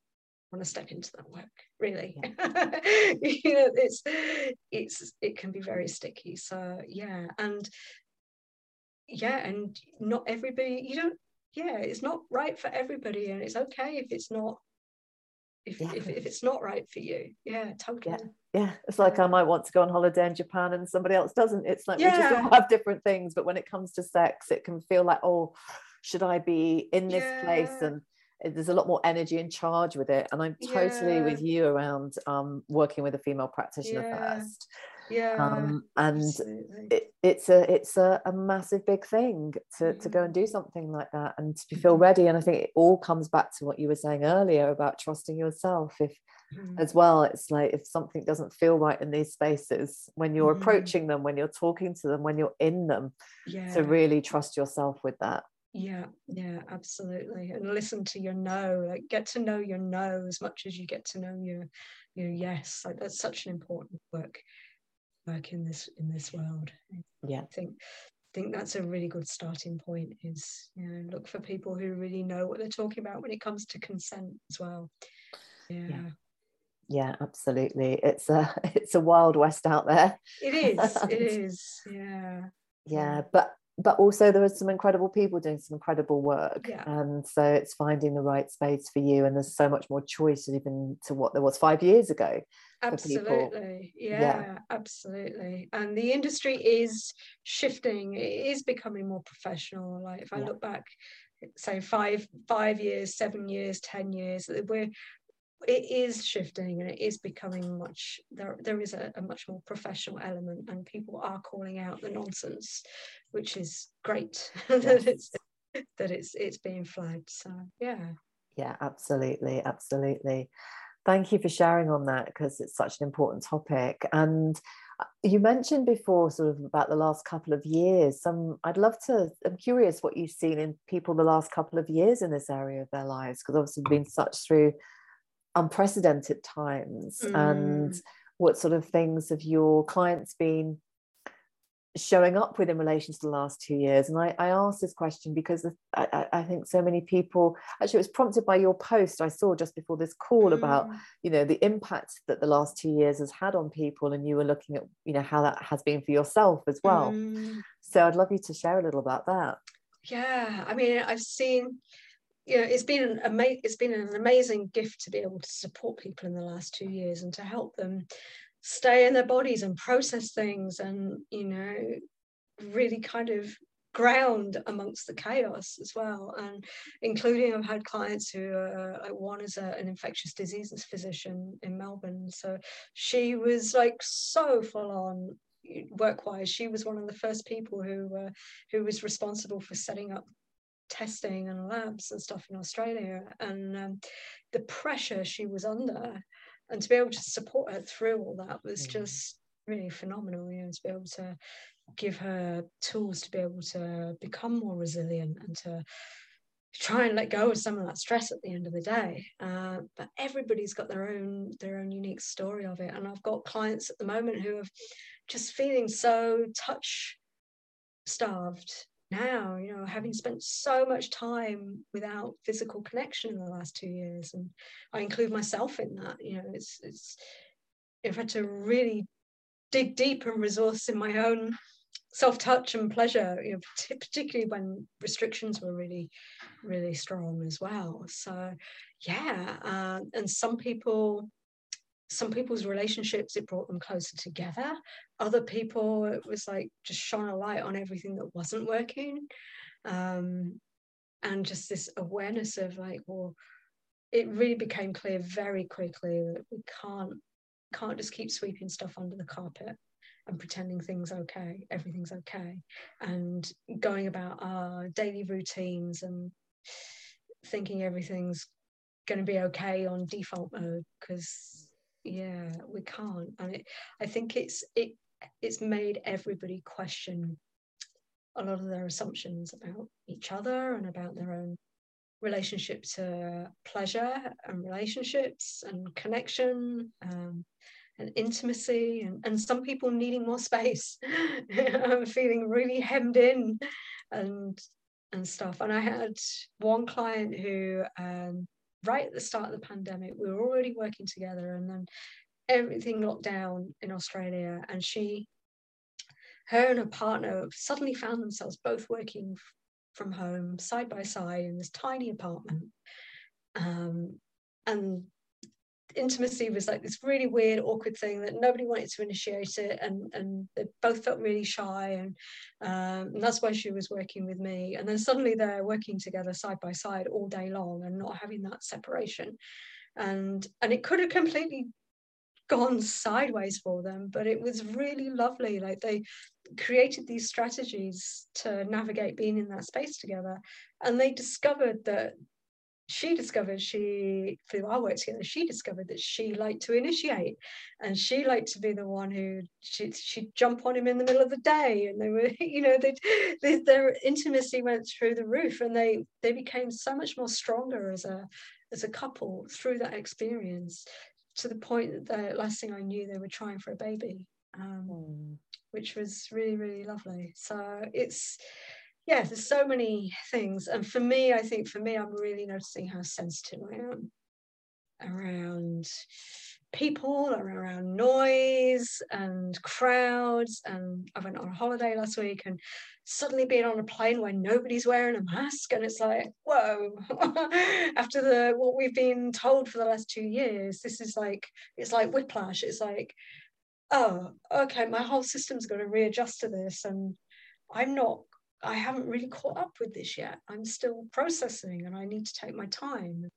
want to step into that work. Really, yeah. you know, it's it's it can be very sticky. So yeah, and yeah, and not everybody you don't yeah it's not right for everybody and it's okay if it's not if, yeah. if, if it's not right for you. Yeah totally. Yeah, yeah. it's like i might want to go on holiday in japan and somebody else doesn't. It's like yeah. we just all have different things but when it comes to sex it can feel like oh should i be in this place? And there's a lot more energy and charge with it. And i'm totally with you around um, working with a female practitioner first yeah um, and it, it's a it's a, a, massive big thing to, mm-hmm. to go and do something like that and to feel mm-hmm. ready and i think it all comes back to what you were saying earlier about trusting yourself if mm-hmm. as well it's like if something doesn't feel right in these spaces when you're mm-hmm. approaching them when you're talking to them when you're in them yeah. to really trust yourself with that yeah yeah absolutely and listen to your no like get to know your no as much as you get to know your your yes like that's such an important work work in this in this world. Yeah. I think think that's a really good starting point is you know look for people who really know what they're talking about when it comes to consent as well. Yeah, yeah. Yeah absolutely. It's a it's a wild west out there. It is. It is. Yeah yeah. but but also there are some incredible people doing some incredible work. Yeah. and so it's finding the right space for you and there's so much more choice even to what there was five years ago absolutely. Yeah, yeah, absolutely. And the industry is shifting. It is becoming more professional. Like if i yeah. look back say five five years seven years ten years we're it is shifting and it is becoming much there there is a, a, much more professional element and people are calling out the nonsense which is great. Yes. that it's that it's it's being flagged. So yeah. Yeah absolutely absolutely. Thank you for sharing on that because it's such an important topic. And uh, you mentioned before sort of about the last couple of years. Some i'd love to i'm curious what you've seen in people the last couple of years in this area of their lives because obviously been such through unprecedented times mm. and what sort of things have your clients been showing up with in relation to the last two years and i, I asked this question because I, I, think so many people actually it was prompted by your post i saw just before this call mm. about you know the impact that the last two years has had on people and you were looking at you know how that has been for yourself as well mm. so i'd love you to share a little about that yeah i mean i've seen know, it's been an ama- it's been an amazing gift to be able to support people in the last two years and to help them stay in their bodies and process things and you know really kind of ground amongst the chaos as well. And including i've had clients who are like one is a, an infectious diseases physician in melbourne. So she was like so full on work-wise. She was one of the first people who uh, who was responsible for setting up testing and labs and stuff in Australia, and um, the pressure she was under, and to be able to support her through all that was mm. just really phenomenal. You know, to be able to give her tools to be able to become more resilient and to try and let go of some of that stress at the end of the day uh, but everybody's got their own their own unique story of it and i've got clients at the moment who are just feeling so touch starved now you know having spent so much time without physical connection in the last two years and i include myself in that you know it's it's i've had to really dig deep and resource in my own self-touch and pleasure you know particularly when restrictions were really really strong as well. So yeah uh, and some people some people's relationships it brought them closer together. Other people it was like just shone a light on everything that wasn't working. Um, and just this awareness of like well it really became clear very quickly that we can't can't just keep sweeping stuff under the carpet and pretending things okay everything's okay. And going about our daily routines and thinking everything's going to be okay on default mode because yeah we can't. And it, i think it's it it's made everybody question a lot of their assumptions about each other and about their own relationship to pleasure and relationships and connection um, and intimacy and, and some people needing more space feeling really hemmed in and and stuff. And i had one client who um, right at the start of the pandemic. We were already working together, and then everything locked down in Australia. And she, her and her partner suddenly found themselves both working from home side by side in this tiny apartment. Um, and intimacy was like this really weird, awkward thing that nobody wanted to initiate it, and and they both felt really shy, and, um, and that's why she was working with me. And then suddenly they're working together side by side all day long and not having that separation, and and it could have completely gone sideways for them but it was really lovely like they created these strategies to navigate being in that space together and they discovered that she discovered she through our work together she discovered that she liked to initiate and she liked to be the one who she, she'd jump on him in the middle of the day and they were you know they, they their intimacy went through the roof and they they became so much more stronger as a as a couple through that experience to the point that the last thing i knew they were trying for a baby um, mm. which was really really lovely. So it's yeah, there's so many things, and for me, I think for me, I'm really noticing how sensitive I am around people around noise and crowds and i went on a holiday last week and suddenly being on a plane where nobody's wearing a mask and it's like whoa after the what we've been told for the last two years this is like it's like whiplash it's like oh okay my whole system's got to readjust to this and i'm not i haven't really caught up with this yet i'm still processing and i need to take my time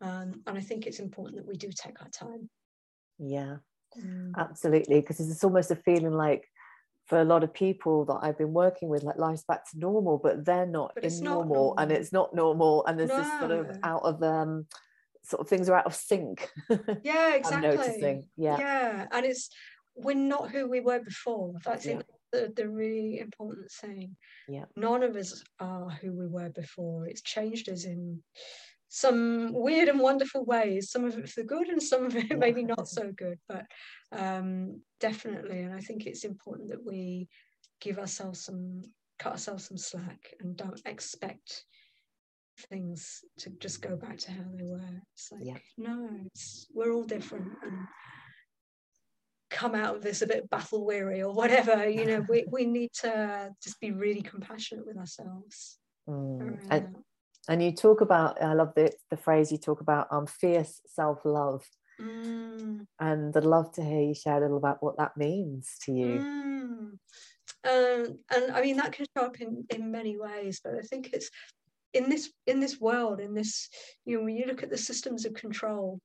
um, and i think it's important that we do take our time yeah mm. absolutely because it's almost a feeling like for a lot of people that I've been working with, like life's back to normal, but they're not but in normal, normal, and it's not normal, and there's no. this sort of out of um sort of things are out of sync. Yeah, exactly. noticing. Yeah. Yeah. And it's we're not who we were before. That's yeah. The, the really important thing. Yeah. None of us are who we were before. It's changed us in some weird and wonderful ways some of it for good and some of it maybe not so good but um, definitely and i think it's important that we give ourselves some cut ourselves some slack and don't expect things to just go back to how they were it's like yeah. no it's, we're all different and come out of this a bit battle weary or whatever you know we, we need to just be really compassionate with ourselves mm. and, and you talk about i love the, the phrase you talk about um fierce self-love mm. and i'd love to hear you share a little about what that means to you mm. um, and i mean that can show up in in many ways but i think it's in this in this world in this you know when you look at the systems of control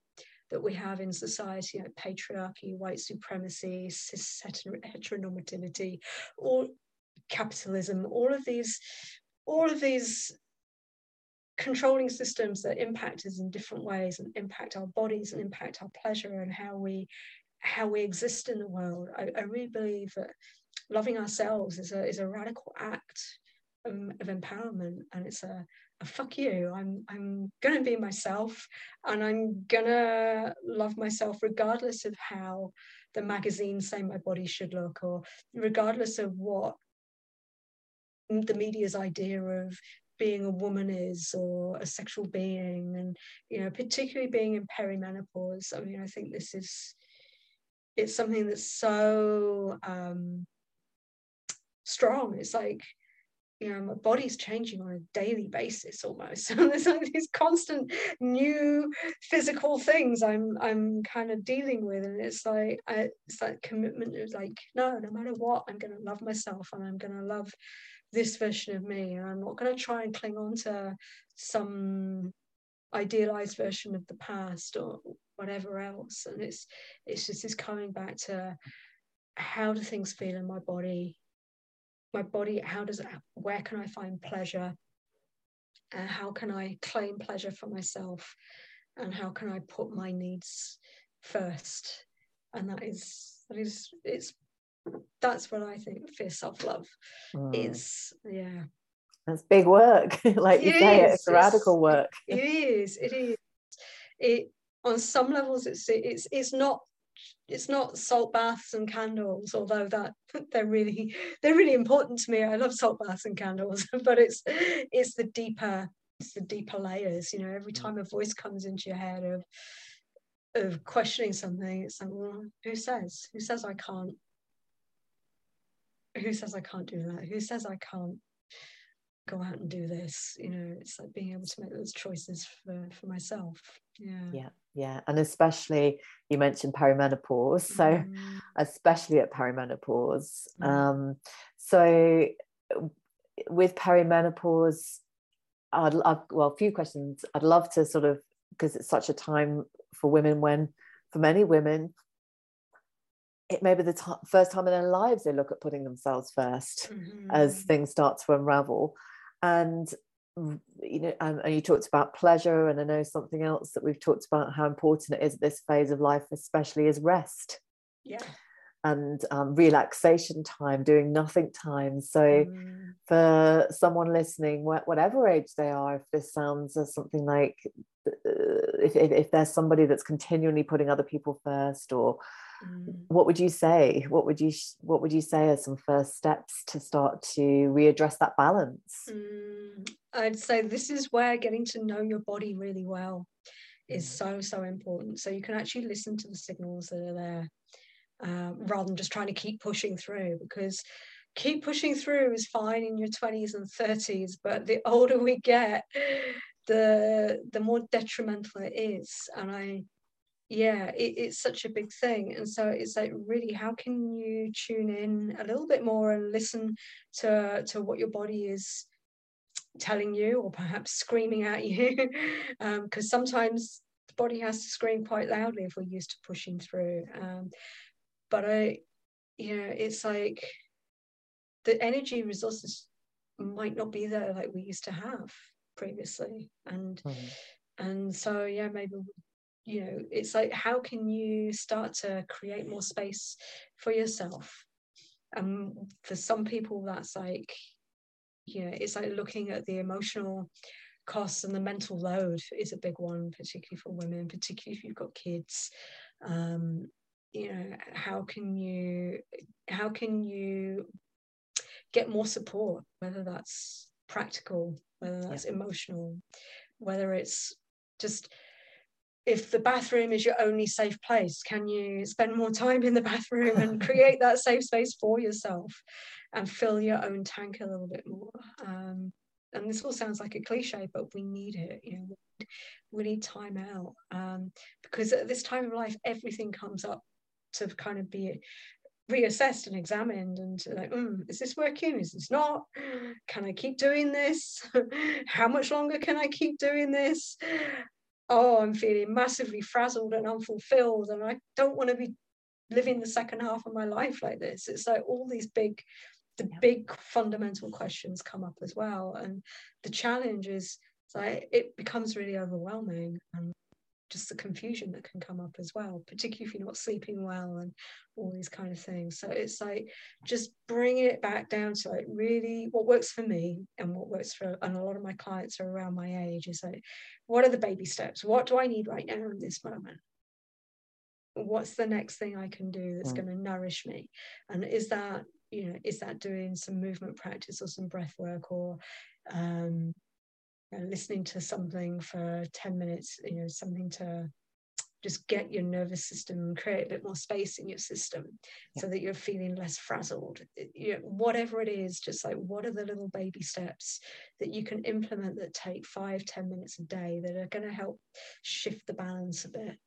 that we have in society patriarchy white supremacy cis heteronormativity or capitalism all of these all of these controlling systems that impact us in different ways and impact our bodies and impact our pleasure and how we how we exist in the world. I, I really believe that loving ourselves is a is a radical act um, of empowerment and it's a, a fuck you. I'm I'm gonna be myself and I'm gonna love myself regardless of how the magazines say my body should look or regardless of what the media's idea of being a woman is or a sexual being and you know particularly being in perimenopause i mean i think this is it's something that's so um strong it's like you know my body's changing on a daily basis almost. There's like these constant new physical things i'm i'm kind of dealing with and it's like I, it's like commitment of like no no matter what i'm going to love myself and i'm going to love this version of me and i'm not going to try and cling on to some idealized version of the past or whatever else. And it's it's just this coming back to how do things feel in my body my body how does it where can i find pleasure uh, how can i claim pleasure for myself and how can i put my needs first and that is that is it's that's what I think fierce self love mm. is. Yeah. That's big work. like it you say, is. it's radical work. It is. It is. It on some levels it's it's it's not it's not salt baths and candles although that they're really they're really important to me i love salt baths and candles but it's it's the deeper it's the deeper layers you know every mm. time a voice comes into your head of of questioning something it's like well who says who says i can't who says I can't do that? Who says I can't go out and do this? You know, it's like being able to make those choices for, for myself. Yeah. Yeah. Yeah. And especially you mentioned perimenopause. So mm. especially at perimenopause. Mm. Um, so with perimenopause, I'd, I've, well, a few questions. I'd love to sort of, because it's such a time for women when, for many women, it may be the t- first time in their lives they look at putting themselves 1st mm-hmm. as things start to unravel and you know and, and, you talked about pleasure and i know something else that we've talked about how important it is at this phase of life especially is rest. Yeah. And um, relaxation time doing nothing time. So mm. for someone listening whatever age they are if this sounds as something like uh, if, if, if there's somebody that's continually putting other people first or mm. what would you say what would you what would you say are some first steps to start to readdress that balance mm. i'd say this is where getting to know your body really well is mm. so so important so you can actually listen to the signals that are there uh, rather than just trying to keep pushing through because keep pushing through is fine in your 20s and 30s but the older we get the the more detrimental it is and i yeah it, it's such a big thing and so it's like really how can you tune in a little bit more and listen to to what your body is telling you or perhaps screaming at you because um, sometimes the body has to scream quite loudly if we're used to pushing through um, but i you know it's like the energy resources might not be there like we used to have previously and mm. and so yeah maybe you know it's like how can you start to create more space for yourself and um, for some people that's like you know it's like looking at the emotional costs and the mental load is a big one particularly for women particularly if you've got kids um you know how can you how can you get more support whether that's practical whether that's yeah. emotional whether it's just if the bathroom is your only safe place, can you spend more time in the bathroom and create that safe space for yourself and fill your own tank a little bit more? Um, and this all sounds like a cliche, but we need it. You know, we need time out um, because at this time of life, everything comes up to kind of be reassessed and examined and like mm, is this working is this not can i keep doing this how much longer can i keep doing this oh, I'm feeling massively frazzled and unfulfilled, and I don't want to be living the second half of my life like this. It's like all these big, the yeah. big fundamental questions come up as well. And the challenge is like it becomes really overwhelming and just the confusion that can come up as well, particularly if you're not sleeping well and all these kind of things. So it's like just bringing it back down to like really what works for me and what works for, and a lot of my clients are around my age is like, what are the baby steps? What do I need right now in this moment? What's the next thing I can do that's mm. going to nourish me? And is that, you know, is that doing some movement practice or some breath work or um, know, listening to something for 10 minutes, you know, something to just get your nervous system create a bit more space in your system yeah. so that you're feeling less frazzled. You know, whatever it is, just like what are the little baby steps that you can implement that take five, ten minutes a day that are going to help shift the balance a bit.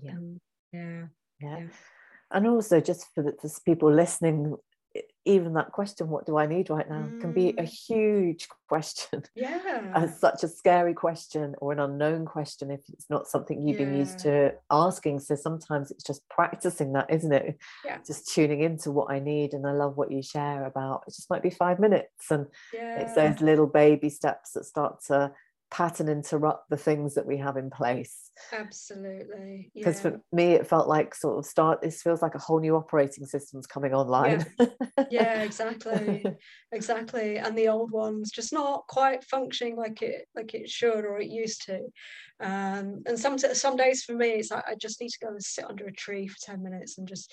Yeah. Um, yeah. yeah. Yeah. And also, just for, the, for people listening, even that question what do i need right now mm. can be a mm. huge question yeah such a scary question or an unknown question if it's not something you've yeah. been used to asking so sometimes it's just practicing that isn't it yeah just tuning into what i need and i love what you share about it just might be five minutes and yeah. it's those little baby steps that start to pattern interrupt the things that we have in place. Absolutely because yeah. for me it felt like sort of start this feels like a whole new operating system's coming online. Yeah, yeah exactly. Exactly and the old ones just not quite functioning like it like it should or it used to. Um, and some some days for me it's like i just need to go and sit under a tree for 10 minutes and just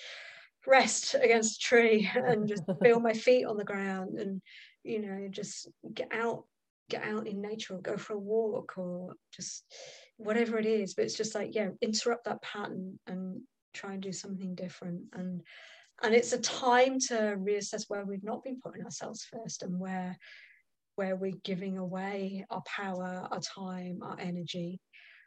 rest against a tree and just feel my feet on the ground and you know just get out get out in nature or go for a walk or just whatever it is. But it's just like yeah interrupt that pattern and try and do something different. And and it's a time to reassess where we've not been putting ourselves first and where where we're giving away our power our time our energy.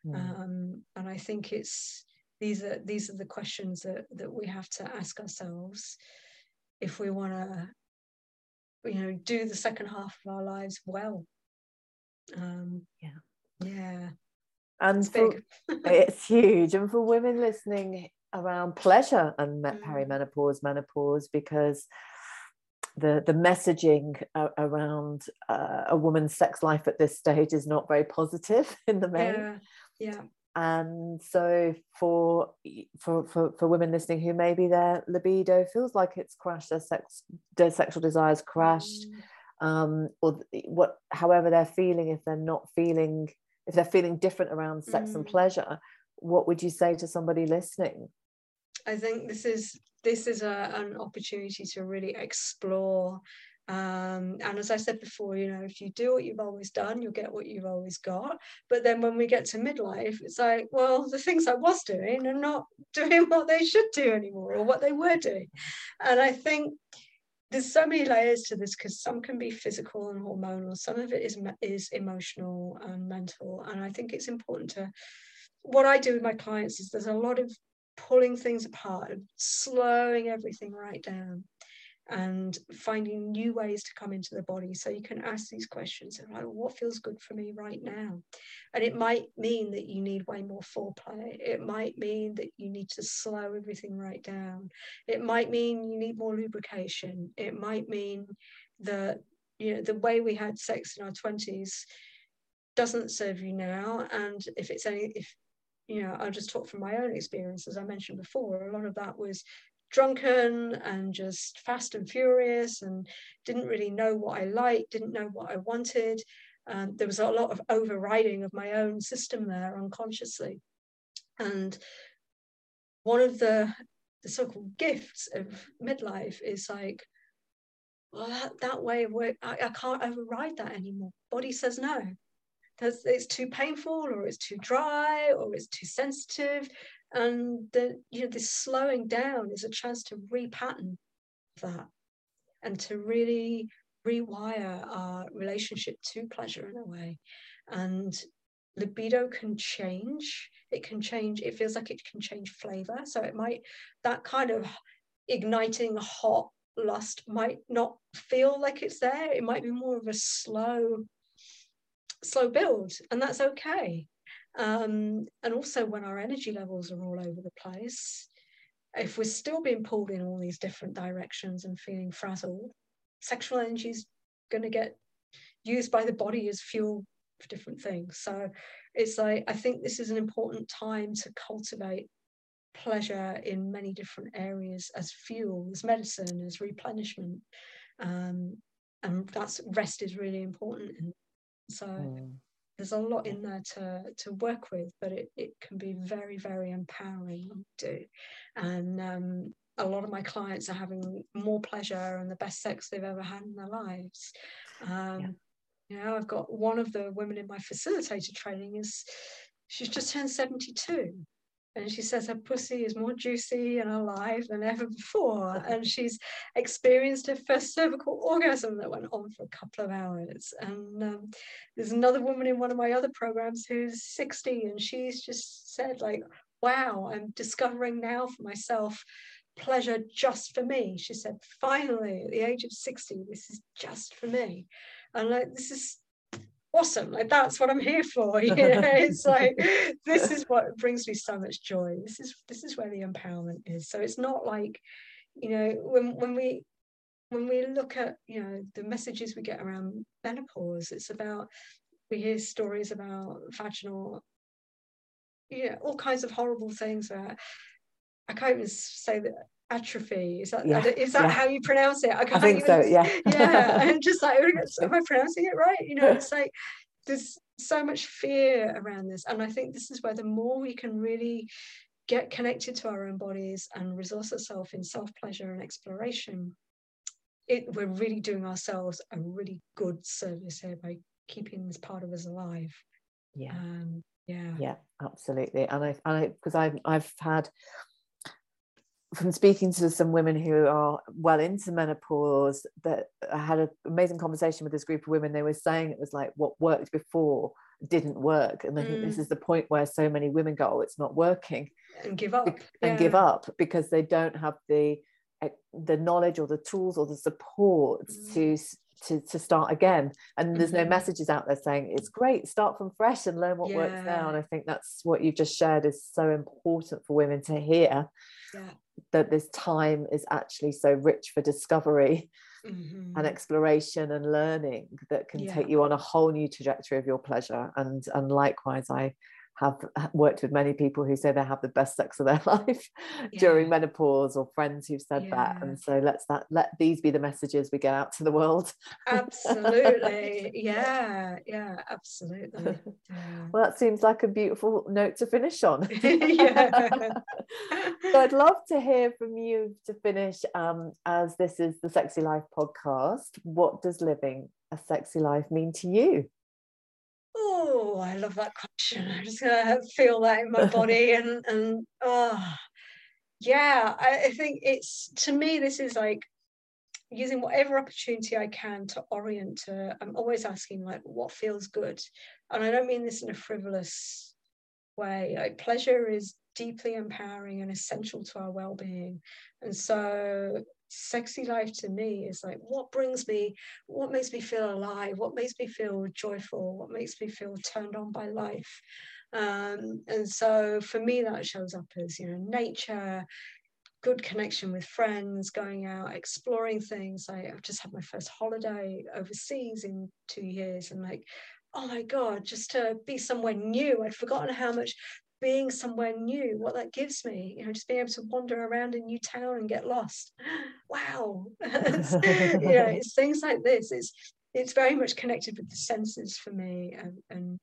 Mm. um, and i think it's these are these are the questions that that we have to ask ourselves if we want to you know do the second half of our lives well um, yeah. Yeah. And it's, for, it's huge. And for women listening around pleasure and mm. perimenopause, menopause, because the the messaging around uh, a woman's sex life at this stage is not very positive in the main. Yeah. Yeah. And so for for for, for women listening who maybe their libido feels like it's crashed, their sex their sexual desires crashed. Mm um, or what however they're feeling if they're not feeling if they're feeling different around sex mm. and pleasure what would you say to somebody listening I think this is this is a, an opportunity to really explore um, and as I said before, you know, if you do what you've always done, you'll get what you've always got. But then when we get to midlife, it's like, well, the things I was doing are not doing what they should do anymore or what they were doing. And I think there's so many layers to this because some can be physical and hormonal, some of it is is emotional and mental. And I think it's important to what I do with my clients is there's a lot of pulling things apart, slowing everything right down and finding new ways to come into the body. So you can ask these questions like, what feels good for me right now? And it might mean that you need way more foreplay. It might mean that you need to slow everything right down. It might mean you need more lubrication. It might mean that, you know, the way we had sex in our 20s doesn't serve you now. And if it's any, if you know, I'll just talk from my own experience, as I mentioned before, a lot of that was drunken and just fast and furious and didn't really know what I liked, didn't know what I wanted. Um, there was a lot of overriding of my own system there unconsciously. And one of the, the so-called gifts of midlife is like, well, that, that way of work, I, I can't override that anymore. Body says no. That's, it's too painful or it's too dry or it's too sensitive and the you know this slowing down is a chance to repattern that and to really rewire our relationship to pleasure in a way. And libido can change. It can change it feels like it can change flavor. So it might that kind of igniting hot lust might not feel like it's there. It might be more of a slow slow build and that's okay um, and also when our energy levels are all over the place, if we're still being pulled in all these different directions and feeling frazzled, sexual energy is going to get used by the body as fuel for different things. So it's like, I think this is an important time to cultivate pleasure in many different areas as fuel, as medicine, as replenishment. Um, and that's rest is really important. And so mm there's a lot in there to to work with but it, it can be very very empowering to do. And um, a lot of my clients are having more pleasure and the best sex they've ever had in their lives. Um, yeah. you know i've got one of the women in my facilitator training is she's just turned 72 and she says her pussy is more juicy and alive than ever before. And she's experienced her first cervical orgasm that went on for a couple of hours. And um, there's another woman in one of my other programs who's 60 and she's just said like wow i'm discovering now for myself pleasure just for me. She said finally at the age of 60 this is just for me. And like this is awesome like that's what i'm here for you know? It's like this is what brings me so much joy. This is this is where the empowerment is. So it's not like you know when when we when we look at you know the messages we get around menopause it's about we hear stories about vaginal yeah all kinds of horrible things where i can't even say that atrophy? Is that yeah, is that yeah. how you pronounce it? I, I think even, so yeah. Yeah and just like am i pronouncing it right? You know it's like there's so much fear around this and i think this is where the more we can really get connected to our own bodies and resource ourselves in self pleasure and exploration it we're really doing ourselves a really good service here by keeping this part of us alive. Yeah. Um, yeah. Yeah absolutely and i i because i've i've had from speaking to some women who are well into menopause that I had an amazing conversation with this group of women they were saying it was like what worked before didn't work and I think this mm. is the point where so many women go oh, it's not working and give up and yeah. give up because they don't have the eh, the knowledge or the tools or the support mm. to to, to start again and there's mm-hmm. no messages out there saying it's great start from fresh and learn what yeah. works now and i think that's what you've just shared is so important for women to hear yeah. That this time is actually so rich for discovery mm-hmm. and exploration and learning that can yeah. take you on a whole new trajectory of your pleasure and and likewise i have worked with many people who say they have the best sex of their life yeah. during menopause or friends who've said yeah. that and so let's that let these be the messages we get out to the world. Absolutely. Yeah. Yeah absolutely. Yeah. well that seems like a beautiful note to finish on. So i'd love to hear from you to finish um, as this is the sexy life podcast. What does living a sexy life mean to you oh, I love that question. I'm just gonna feel that in my body and and oh yeah, I, I think it's to me this is like using whatever opportunity I can to orient to. I'm always asking like what feels good, and I don't mean this in a frivolous way. Like pleasure is deeply empowering and essential to our well-being, and so sexy life to me is like what brings me what makes me feel alive what makes me feel joyful what makes me feel turned on by life. Um, and so for me that shows up as you know nature good connection with friends going out exploring things. I, i've just had my first holiday overseas in two years and like oh my god just to be somewhere new. I'd forgotten how much being somewhere new, what that gives me, you know, just being able to wander around a new town and get lost. Wow. you know, it's things like this. It's it's very much connected with the senses for me and, and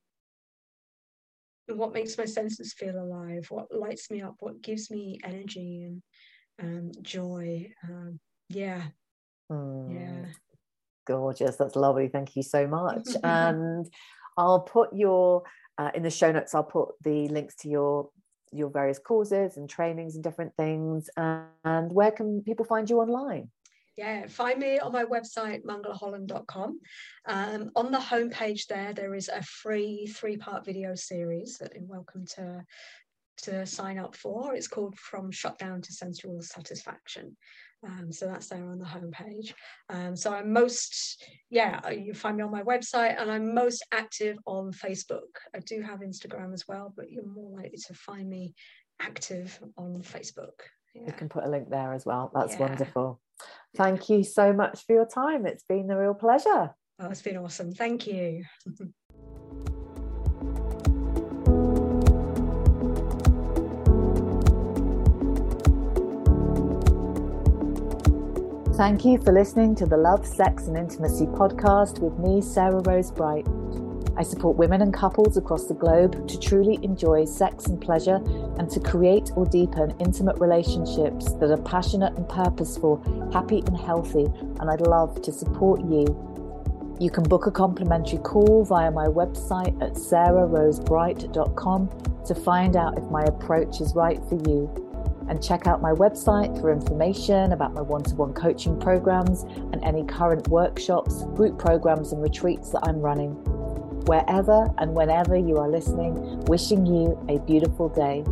what makes my senses feel alive, what lights me up, what gives me energy and um, joy. Um, yeah. Mm, yeah. Gorgeous. That's lovely. Thank you so much. and I'll put your uh, in the show notes, I'll put the links to your your various courses and trainings and different things. And where can people find you online? Yeah, find me on my website, mangalaholland.com. Um, on the homepage there, there is a free three-part video series that you're welcome to to sign up for. It's called From Shutdown to Sensual Satisfaction. Um, so that's there on the homepage. Um, so I'm most, yeah, uh, you find me on my website and I'm most active on Facebook. I do have Instagram as well, but you're more likely to find me active on Facebook. Yeah. You can put a link there as well. That's yeah. wonderful. Thank you so much for your time. It's been a real pleasure. Oh, it's been awesome. Thank you. Thank you for listening to the Love, Sex and Intimacy podcast with me, Sarah Rose Bright. I support women and couples across the globe to truly enjoy sex and pleasure and to create or deepen intimate relationships that are passionate and purposeful, happy and healthy. And I'd love to support you. You can book a complimentary call via my website at sarahrosebright.com to find out if my approach is right for you and check out my website for information about my one to one coaching programs and any current workshops, group programs, and retreats that I'm running. Wherever and whenever you are listening, wishing you a beautiful day.